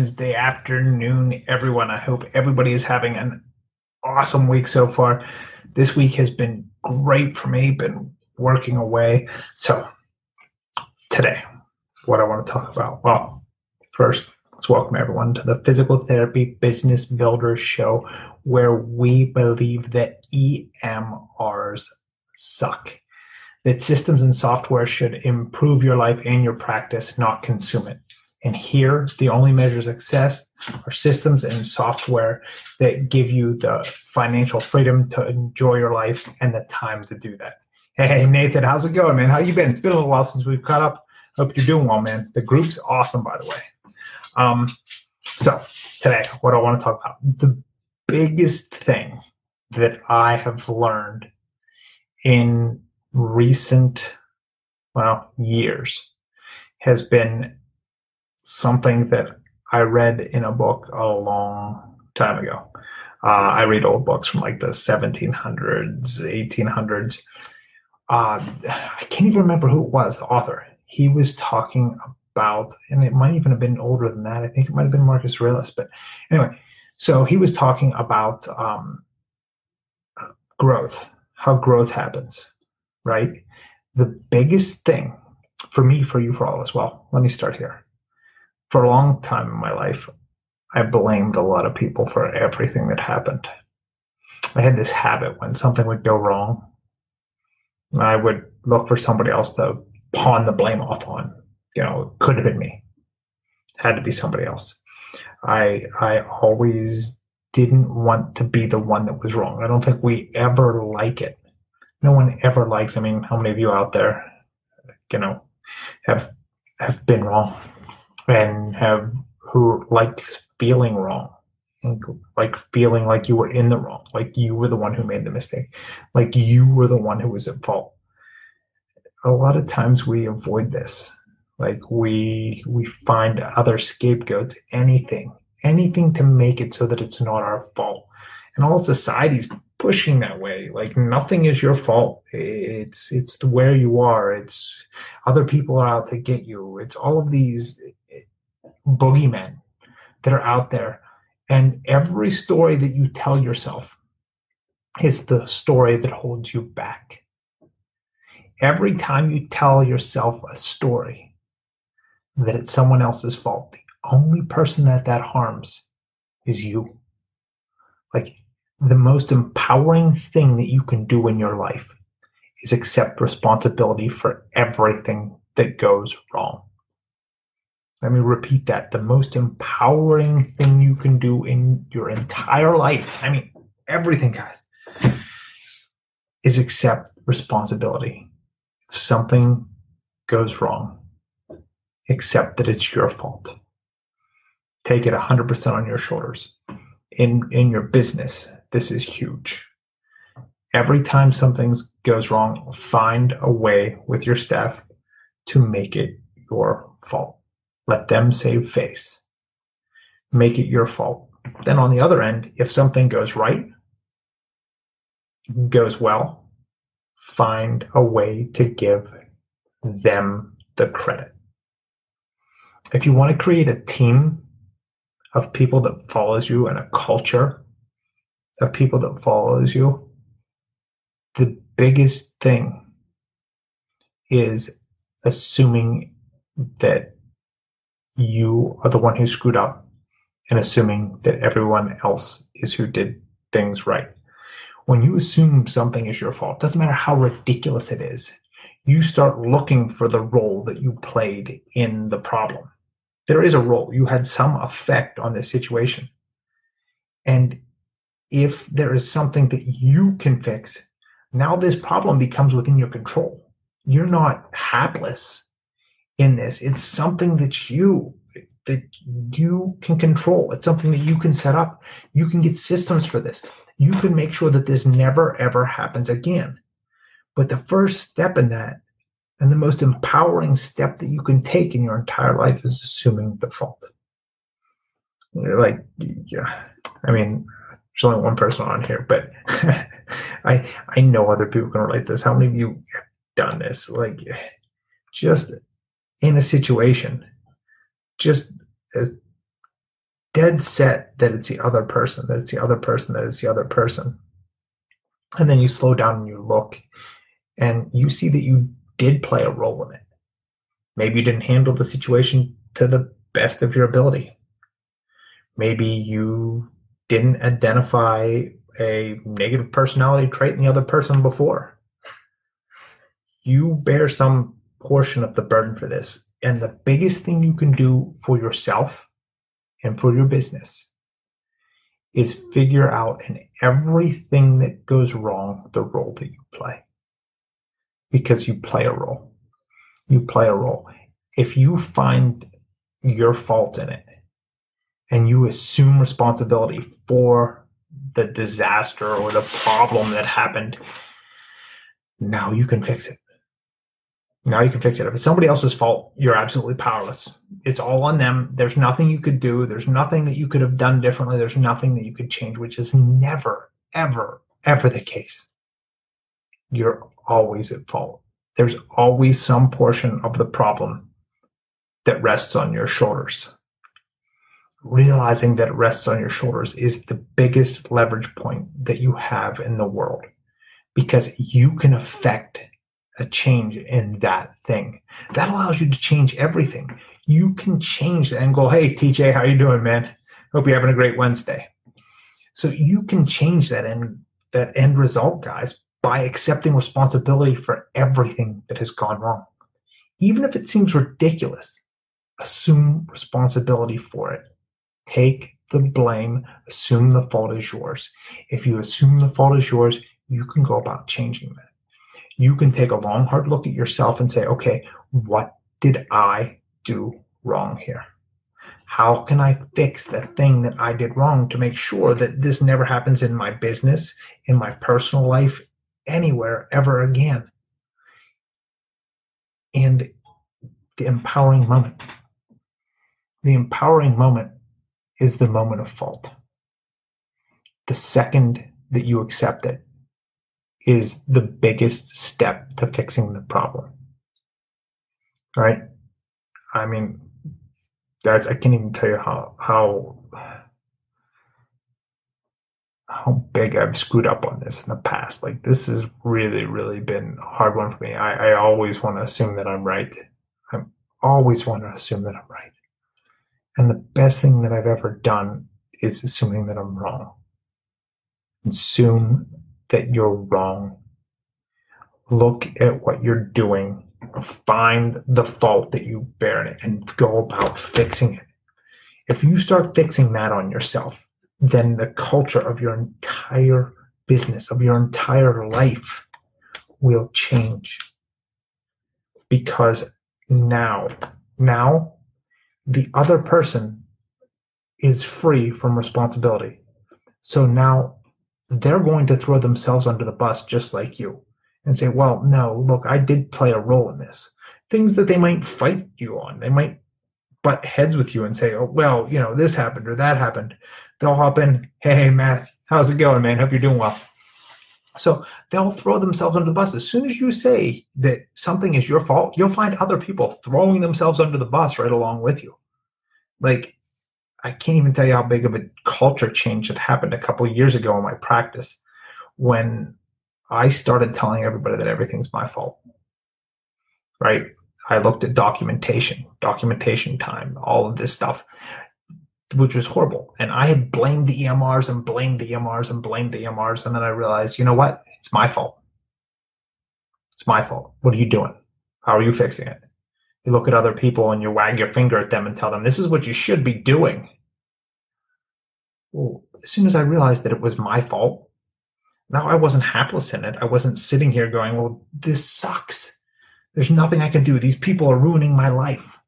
Wednesday afternoon, everyone. I hope everybody is having an awesome week so far. This week has been great for me, been working away. So, today, what I want to talk about. Well, first, let's welcome everyone to the Physical Therapy Business Builders Show, where we believe that EMRs suck. That systems and software should improve your life and your practice, not consume it. And here, the only measures of success are systems and software that give you the financial freedom to enjoy your life and the time to do that. Hey, Nathan, how's it going, man? How you been? It's been a little while since we've caught up. Hope you're doing well, man. The group's awesome, by the way. Um, so today, what I want to talk about the biggest thing that I have learned in recent, well, years has been something that I read in a book a long time ago. Uh, I read old books from like the 1700s, 1800s. Uh, I can't even remember who it was, the author. He was talking about, and it might even have been older than that. I think it might have been Marcus Aurelius. But anyway, so he was talking about um, growth, how growth happens, right? The biggest thing for me, for you, for all as well. Let me start here for a long time in my life, I blamed a lot of people for everything that happened. I had this habit when something would go wrong, I would look for somebody else to pawn the blame off on. You know, it could have been me. It Had to be somebody else. I I always didn't want to be the one that was wrong. I don't think we ever like it. No one ever likes. I mean, how many of you out there, you know, have have been wrong? And have who likes feeling wrong. Like feeling like you were in the wrong like you were the one who made the mistake like you were the one who was at fault. A lot of times we avoid this. Like we we find other scapegoats anything anything to make it so that it's not our fault. And all society's pushing that way. Like nothing is your fault. It's it's where you are. It's other people are out to get you. It's all of these boogeymen that are out there. And every story that you tell yourself is the story that holds you back. Every time you tell yourself a story that it's someone else's fault, the only person that that harms is you. Like the most empowering thing that you can do in your life is accept responsibility for everything that goes wrong. Let me repeat that. The most empowering thing you can do in your entire life, I mean, everything, guys, is accept responsibility. If something goes wrong, accept that it's your fault. Take it 100% on your shoulders. In, in your business, this is huge. Every time something goes wrong, find a way with your staff to make it your fault. Let them save face. Make it your fault. Then on the other end, if something goes right, goes well, find a way to give them the credit. If you want to create a team of people that follows you and a culture of people that follows you, the biggest thing is assuming that you are the one who screwed up and assuming that everyone else is who did things right. When you assume something is your fault, doesn't matter how ridiculous it is, you start looking for the role that you played in the problem. There is a role. You had some effect on this situation. And if there is something that you can fix, now this problem becomes within your control. You're not hapless in this. It's something that you that you can control. It's something that you can set up. You can get systems for this. You can make sure that this never ever happens again. But the first step in that and the most empowering step that you can take in your entire life is assuming the fault. Like, yeah, I mean, there's only one person on here, but I I know other people can relate to this. How many of you have done this? Like, just in a situation, just dead set that it's the other person, that it's the other person, that it's the other person. And then you slow down and you look and you see that you did play a role in it. Maybe you didn't handle the situation to the best of your ability. Maybe you didn't identify a negative personality trait in the other person before. You bear some portion of the burden for this. And the biggest thing you can do for yourself and for your business is figure out in everything that goes wrong the role that you play. Because you play a role. You play a role. If you find your fault in it and you assume responsibility for the disaster or the problem that happened, now you can fix it. Now you can fix it. If it's somebody else's fault, you're absolutely powerless. It's all on them. There's nothing you could do. There's nothing that you could have done differently. There's nothing that you could change, which is never, ever, ever the case. You're always at fault. There's always some portion of the problem that rests on your shoulders. Realizing that it rests on your shoulders is the biggest leverage point that you have in the world because you can affect a change in that thing. That allows you to change everything. You can change that and go, hey, TJ, how you doing, man? Hope you're having a great Wednesday. So you can change that end, that end result, guys, by accepting responsibility for everything that has gone wrong. Even if it seems ridiculous, assume responsibility for it. Take the blame, assume the fault is yours. If you assume the fault is yours, you can go about changing that you can take a long, hard look at yourself and say, okay, what did I do wrong here? How can I fix the thing that I did wrong to make sure that this never happens in my business, in my personal life, anywhere ever again? And the empowering moment. The empowering moment is the moment of fault. The second that you accept it, is the biggest step to fixing the problem. Right? I mean, that's I can't even tell you how how how big I've screwed up on this in the past. Like this has really, really been a hard one for me. I, I always want to assume that I'm right. I always want to assume that I'm right. And the best thing that I've ever done is assuming that I'm wrong. Assume that you're wrong. Look at what you're doing, find the fault that you bear in it, and go about fixing it. If you start fixing that on yourself, then the culture of your entire business, of your entire life, will change. Because now, now, the other person is free from responsibility. So now they're going to throw themselves under the bus just like you and say, well, no, look, I did play a role in this. Things that they might fight you on. They might butt heads with you and say, oh, well, you know, this happened or that happened. They'll hop in, hey, Matt, how's it going, man? Hope you're doing well. So they'll throw themselves under the bus. As soon as you say that something is your fault, you'll find other people throwing themselves under the bus right along with you. Like I can't even tell you how big of a culture change had happened a couple years ago in my practice when I started telling everybody that everything's my fault. Right? I looked at documentation, documentation time, all of this stuff, which was horrible. And I had blamed the EMRs and blamed the EMRs and blamed the EMRs. And then I realized, you know what? It's my fault. It's my fault. What are you doing? How are you fixing it? You look at other people and you wag your finger at them and tell them, this is what you should be doing. Well, as soon as I realized that it was my fault, now I wasn't hapless in it. I wasn't sitting here going, well, this sucks. There's nothing I can do. These people are ruining my life.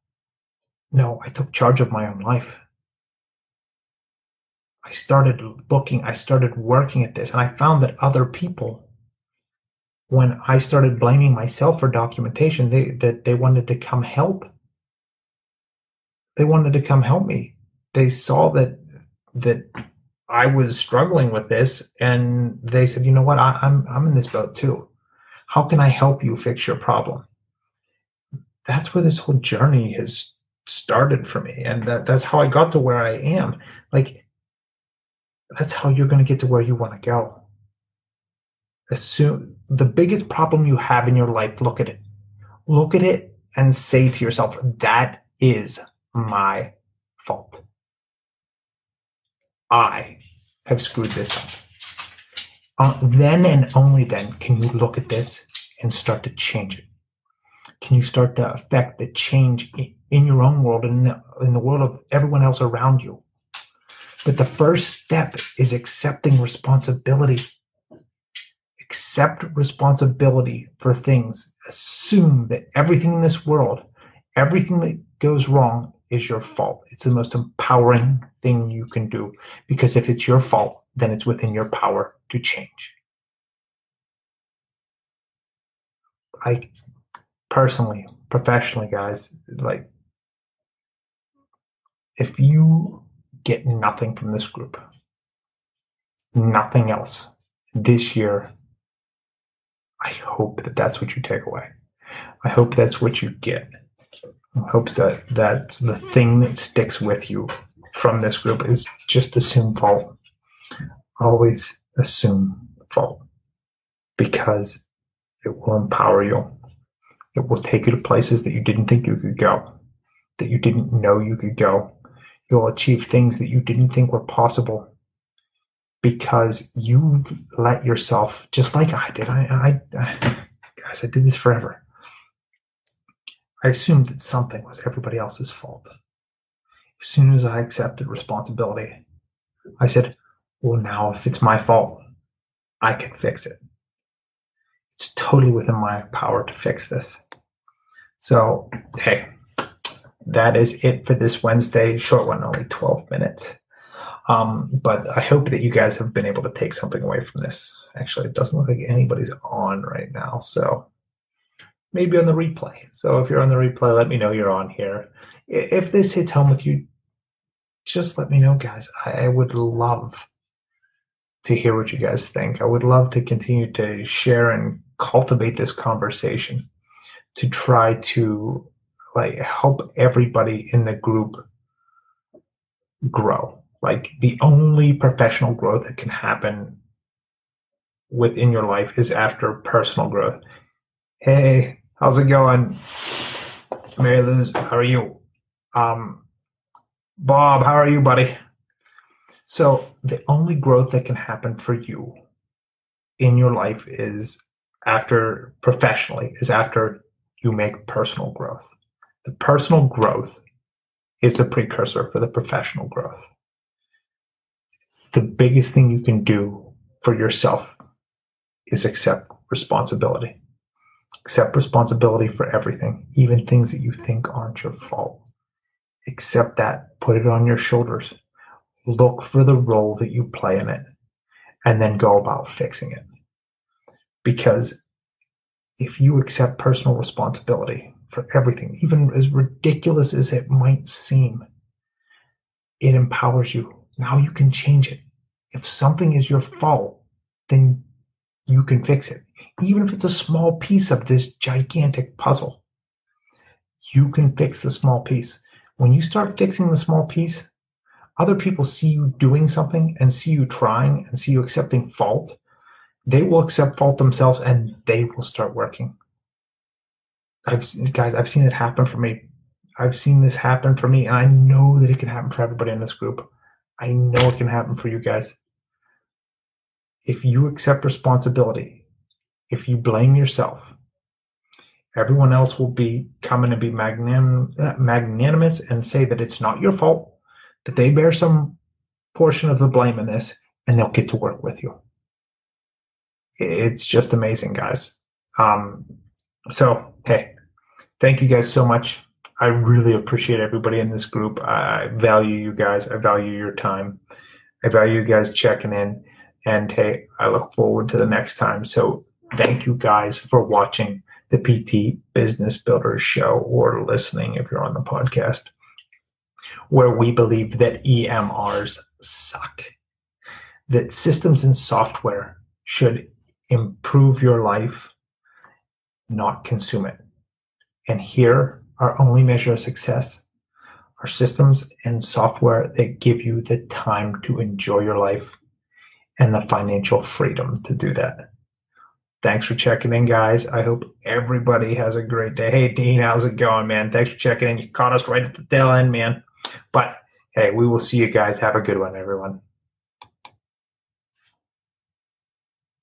No, I took charge of my own life. I started looking, I started working at this, and I found that other people when I started blaming myself for documentation, they that they wanted to come help. They wanted to come help me. They saw that that I was struggling with this, and they said, "You know what? I, I'm I'm in this boat too. How can I help you fix your problem?" That's where this whole journey has started for me and that, that's how i got to where i am like that's how you're going to get to where you want to go assume the biggest problem you have in your life look at it look at it and say to yourself that is my fault i have screwed this up uh, then and only then can you look at this and start to change it can you start to affect the change in your own world and in the, in the world of everyone else around you? But the first step is accepting responsibility. Accept responsibility for things. Assume that everything in this world, everything that goes wrong, is your fault. It's the most empowering thing you can do because if it's your fault, then it's within your power to change. I personally, professionally, guys, like if you get nothing from this group, nothing else this year, I hope that that's what you take away. I hope that's what you get. I hope that that's the thing that sticks with you from this group is just assume fault. Always assume fault because it will empower you it will take you to places that you didn't think you could go, that you didn't know you could go. You'll achieve things that you didn't think were possible because you've let yourself, just like I did. I, I, I guys, I did this forever. I assumed that something was everybody else's fault. As soon as I accepted responsibility, I said, well, now if it's my fault, I can fix it it's totally within my power to fix this. So, hey, that is it for this Wednesday. Short one, only 12 minutes. Um, but I hope that you guys have been able to take something away from this. Actually, it doesn't look like anybody's on right now. So maybe on the replay. So if you're on the replay, let me know you're on here. If this hits home with you, just let me know, guys. I would love to hear what you guys think. I would love to continue to share and cultivate this conversation to try to like help everybody in the group grow. Like the only professional growth that can happen within your life is after personal growth. Hey, how's it going? Mary Luz, how are you? Um, Bob, how are you, buddy? So the only growth that can happen for you in your life is after professionally is after you make personal growth. The personal growth is the precursor for the professional growth. The biggest thing you can do for yourself is accept responsibility. Accept responsibility for everything, even things that you think aren't your fault. Accept that, put it on your shoulders. Look for the role that you play in it, and then go about fixing it because if you accept personal responsibility for everything, even as ridiculous as it might seem, it empowers you. Now you can change it. If something is your fault, then you can fix it. Even if it's a small piece of this gigantic puzzle, you can fix the small piece. When you start fixing the small piece, other people see you doing something and see you trying and see you accepting fault they will accept fault themselves and they will start working. I've guys, I've seen it happen for me. I've seen this happen for me, and I know that it can happen for everybody in this group. I know it can happen for you guys. If you accept responsibility, if you blame yourself, everyone else will be coming to be magnanim- magnanimous and say that it's not your fault, that they bear some portion of the blame in this, and they'll get to work with you it's just amazing, guys. Um, so, hey, thank you guys so much. I really appreciate everybody in this group. I value you guys. I value your time. I value you guys checking in. And hey, I look forward to the next time. So, thank you guys for watching the PT Business Builders Show or listening if you're on the podcast, where we believe that EMRs suck, that systems and software should improve your life, not consume it. And here, our only measure of success are systems and software that give you the time to enjoy your life and the financial freedom to do that. Thanks for checking in, guys. I hope everybody has a great day. Hey, Dean, how's it going, man? Thanks for checking in. You caught us right at the tail end, man. But hey, we will see you guys. Have a good one, everyone.